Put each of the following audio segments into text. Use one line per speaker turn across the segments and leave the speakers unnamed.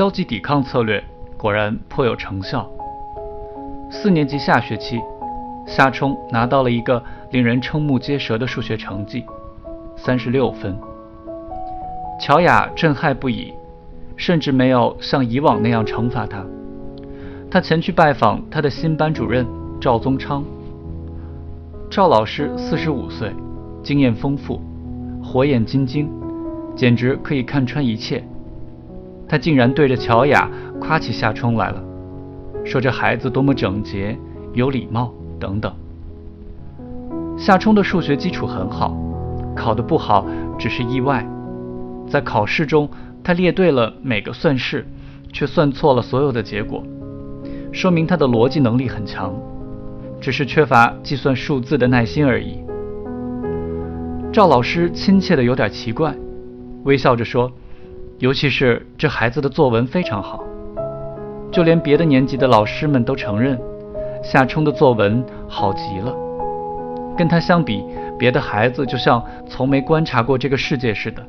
消极抵抗策略果然颇有成效。四年级下学期，夏冲拿到了一个令人瞠目结舌的数学成绩，三十六分。乔雅震撼不已，甚至没有像以往那样惩罚他。他前去拜访他的新班主任赵宗昌。赵老师四十五岁，经验丰富，火眼金睛，简直可以看穿一切。他竟然对着乔雅夸起夏冲来了。说这孩子多么整洁、有礼貌等等。夏冲的数学基础很好，考得不好只是意外。在考试中，他列对了每个算式，却算错了所有的结果，说明他的逻辑能力很强，只是缺乏计算数字的耐心而已。赵老师亲切的有点奇怪，微笑着说：“尤其是这孩子的作文非常好。”就连别的年级的老师们都承认，夏冲的作文好极了。跟他相比，别的孩子就像从没观察过这个世界似的，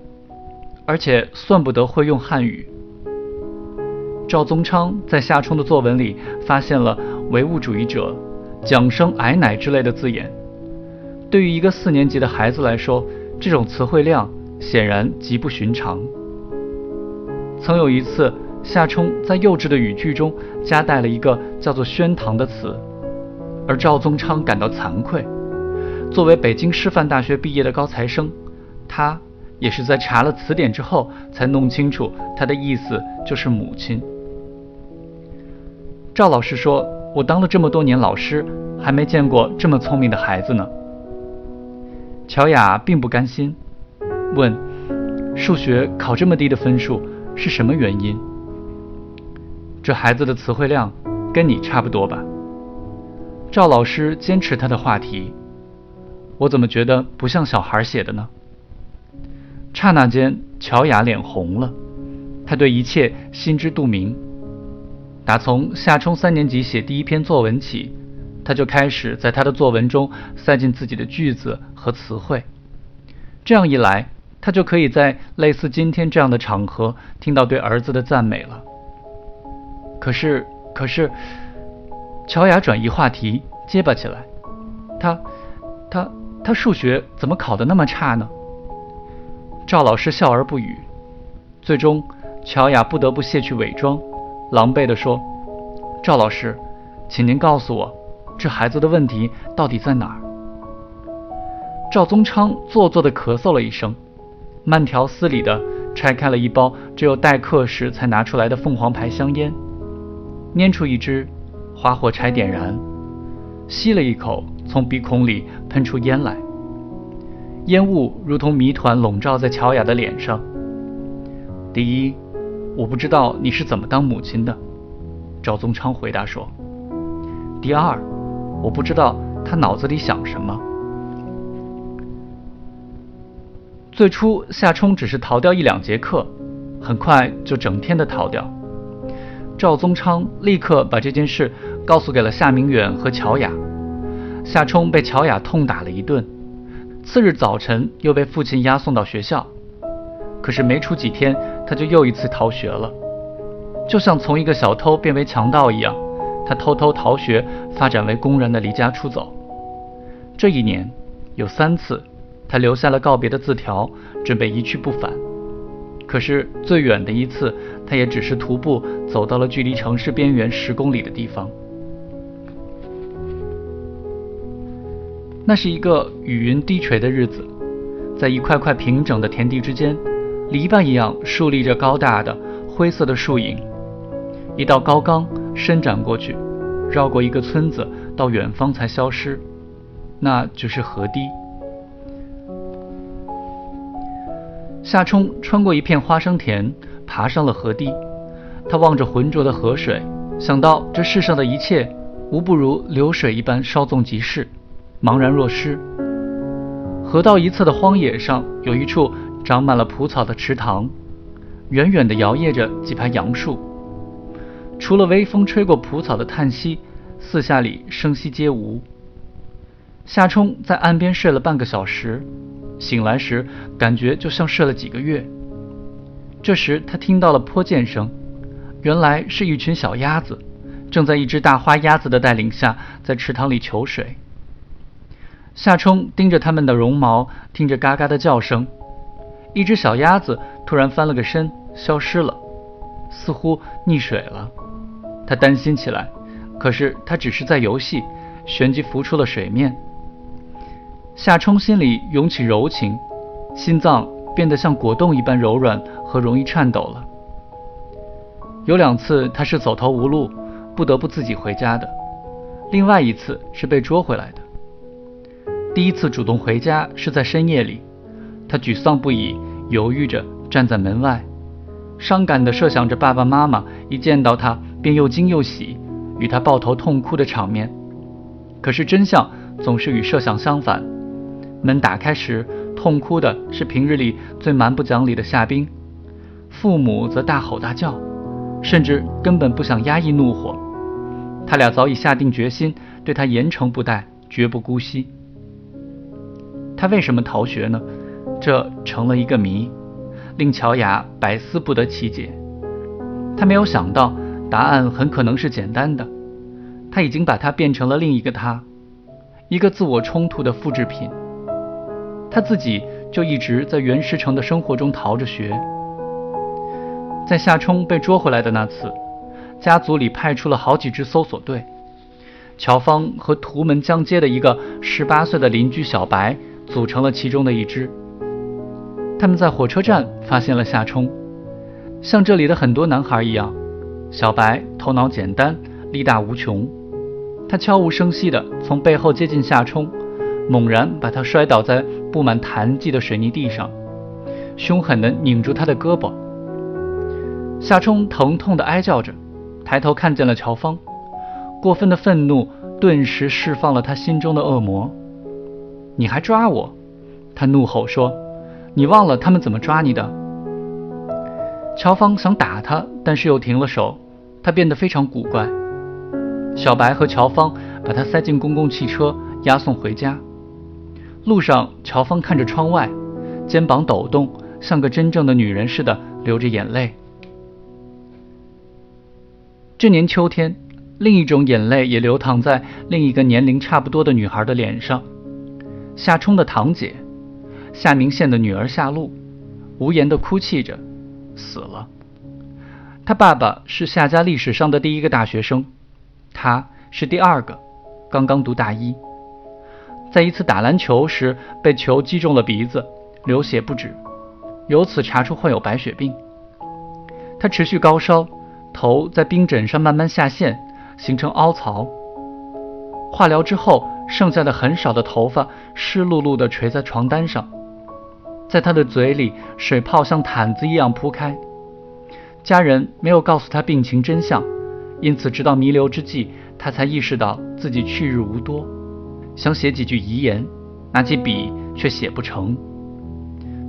而且算不得会用汉语。赵宗昌在夏冲的作文里发现了“唯物主义者”“蒋生矮奶”之类的字眼。对于一个四年级的孩子来说，这种词汇量显然极不寻常。曾有一次。夏冲在幼稚的语句中夹带了一个叫做“宣堂”的词，而赵宗昌感到惭愧。作为北京师范大学毕业的高材生，他也是在查了词典之后才弄清楚他的意思就是母亲。赵老师说：“我当了这么多年老师，还没见过这么聪明的孩子呢。”乔雅并不甘心，问：“数学考这么低的分数是什么原因？”这孩子的词汇量跟你差不多吧？赵老师坚持他的话题，我怎么觉得不像小孩写的呢？刹那间，乔雅脸红了，他对一切心知肚明。打从夏冲三年级写第一篇作文起，他就开始在他的作文中塞进自己的句子和词汇。这样一来，他就可以在类似今天这样的场合听到对儿子的赞美了。可是，可是，乔雅转移话题，结巴起来。他，他，他数学怎么考得那么差呢？赵老师笑而不语。最终，乔雅不得不卸去伪装，狼狈地说：“赵老师，请您告诉我，这孩子的问题到底在哪儿？”赵宗昌做作地咳嗽了一声，慢条斯理地拆开了一包只有待客时才拿出来的凤凰牌香烟。拈出一支，花火柴点燃，吸了一口，从鼻孔里喷出烟来，烟雾如同谜团笼罩在乔雅的脸上。第一，我不知道你是怎么当母亲的，赵宗昌回答说。第二，我不知道他脑子里想什么。最初，夏冲只是逃掉一两节课，很快就整天的逃掉。赵宗昌立刻把这件事告诉给了夏明远和乔雅，夏冲被乔雅痛打了一顿，次日早晨又被父亲押送到学校。可是没出几天，他就又一次逃学了，就像从一个小偷变为强盗一样，他偷偷逃学，发展为公然的离家出走。这一年有三次，他留下了告别的字条，准备一去不返。可是最远的一次，他也只是徒步走到了距离城市边缘十公里的地方。那是一个雨云低垂的日子，在一块块平整的田地之间，篱笆一样竖立着高大的灰色的树影。一道高岗伸展过去，绕过一个村子，到远方才消失，那就是河堤。夏冲穿过一片花生田，爬上了河堤。他望着浑浊的河水，想到这世上的一切无不如流水一般稍纵即逝，茫然若失。河道一侧的荒野上有一处长满了蒲草的池塘，远远地摇曳着几排杨树。除了微风吹过蒲草的叹息，四下里声息皆无。夏冲在岸边睡了半个小时。醒来时，感觉就像睡了几个月。这时，他听到了泼溅声，原来是一群小鸭子，正在一只大花鸭子的带领下在池塘里求水。夏冲盯着它们的绒毛，听着嘎嘎的叫声。一只小鸭子突然翻了个身，消失了，似乎溺水了。他担心起来，可是它只是在游戏，旋即浮出了水面。夏冲心里涌起柔情，心脏变得像果冻一般柔软和容易颤抖了。有两次他是走投无路，不得不自己回家的；另外一次是被捉回来的。第一次主动回家是在深夜里，他沮丧不已，犹豫着站在门外，伤感地设想着爸爸妈妈一见到他便又惊又喜，与他抱头痛哭的场面。可是真相总是与设想相反，门打开时，痛哭的是平日里最蛮不讲理的夏冰，父母则大吼大叫。甚至根本不想压抑怒火，他俩早已下定决心对他严惩不贷，绝不姑息。他为什么逃学呢？这成了一个谜，令乔雅百思不得其解。他没有想到答案很可能是简单的，他已经把他变成了另一个他，一个自我冲突的复制品。他自己就一直在袁石城的生活中逃着学。在夏冲被捉回来的那次，家族里派出了好几支搜索队。乔芳和图门江街的一个十八岁的邻居小白组成了其中的一支。他们在火车站发现了夏冲，像这里的很多男孩一样，小白头脑简单，力大无穷。他悄无声息地从背后接近夏冲，猛然把他摔倒在布满痰迹的水泥地上，凶狠地拧住他的胳膊。夏冲疼痛地哀叫着，抬头看见了乔芳，过分的愤怒顿时释放了他心中的恶魔。你还抓我？他怒吼说：“你忘了他们怎么抓你的？”乔芳想打他，但是又停了手。他变得非常古怪。小白和乔芳把他塞进公共汽车，押送回家。路上，乔芳看着窗外，肩膀抖动，像个真正的女人似的，流着眼泪。这年秋天，另一种眼泪也流淌在另一个年龄差不多的女孩的脸上。夏冲的堂姐，夏明宪的女儿夏露，无言地哭泣着，死了。他爸爸是夏家历史上的第一个大学生，他是第二个，刚刚读大一。在一次打篮球时，被球击中了鼻子，流血不止，由此查出患有白血病。他持续高烧。头在冰枕上慢慢下陷，形成凹槽。化疗之后，剩下的很少的头发湿漉漉地垂在床单上，在他的嘴里，水泡像毯子一样铺开。家人没有告诉他病情真相，因此直到弥留之际，他才意识到自己去日无多，想写几句遗言，拿起笔却写不成。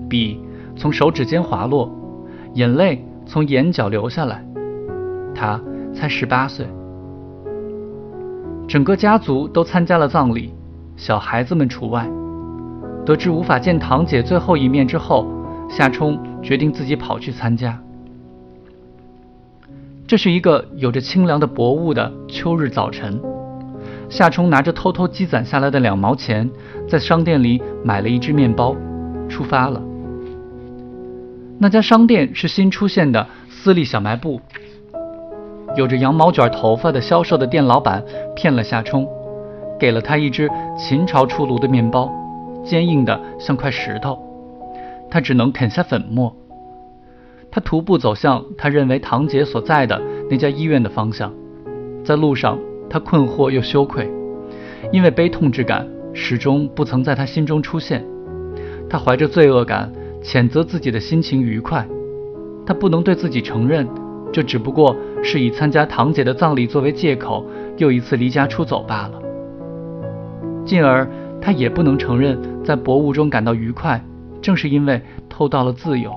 笔从手指间滑落，眼泪从眼角流下来。他才十八岁，整个家族都参加了葬礼，小孩子们除外。得知无法见堂姐最后一面之后，夏冲决定自己跑去参加。这是一个有着清凉的薄雾的秋日早晨，夏冲拿着偷偷积攒下来的两毛钱，在商店里买了一只面包，出发了。那家商店是新出现的私立小卖部。有着羊毛卷头发的销售的店老板骗了夏冲，给了他一只秦朝出炉的面包，坚硬的像块石头，他只能啃下粉末。他徒步走向他认为堂姐所在的那家医院的方向，在路上他困惑又羞愧，因为悲痛之感始终不曾在他心中出现。他怀着罪恶感谴责自己的心情愉快，他不能对自己承认。这只不过是以参加堂姐的葬礼作为借口，又一次离家出走罢了。进而，他也不能承认在薄雾中感到愉快，正是因为偷到了自由。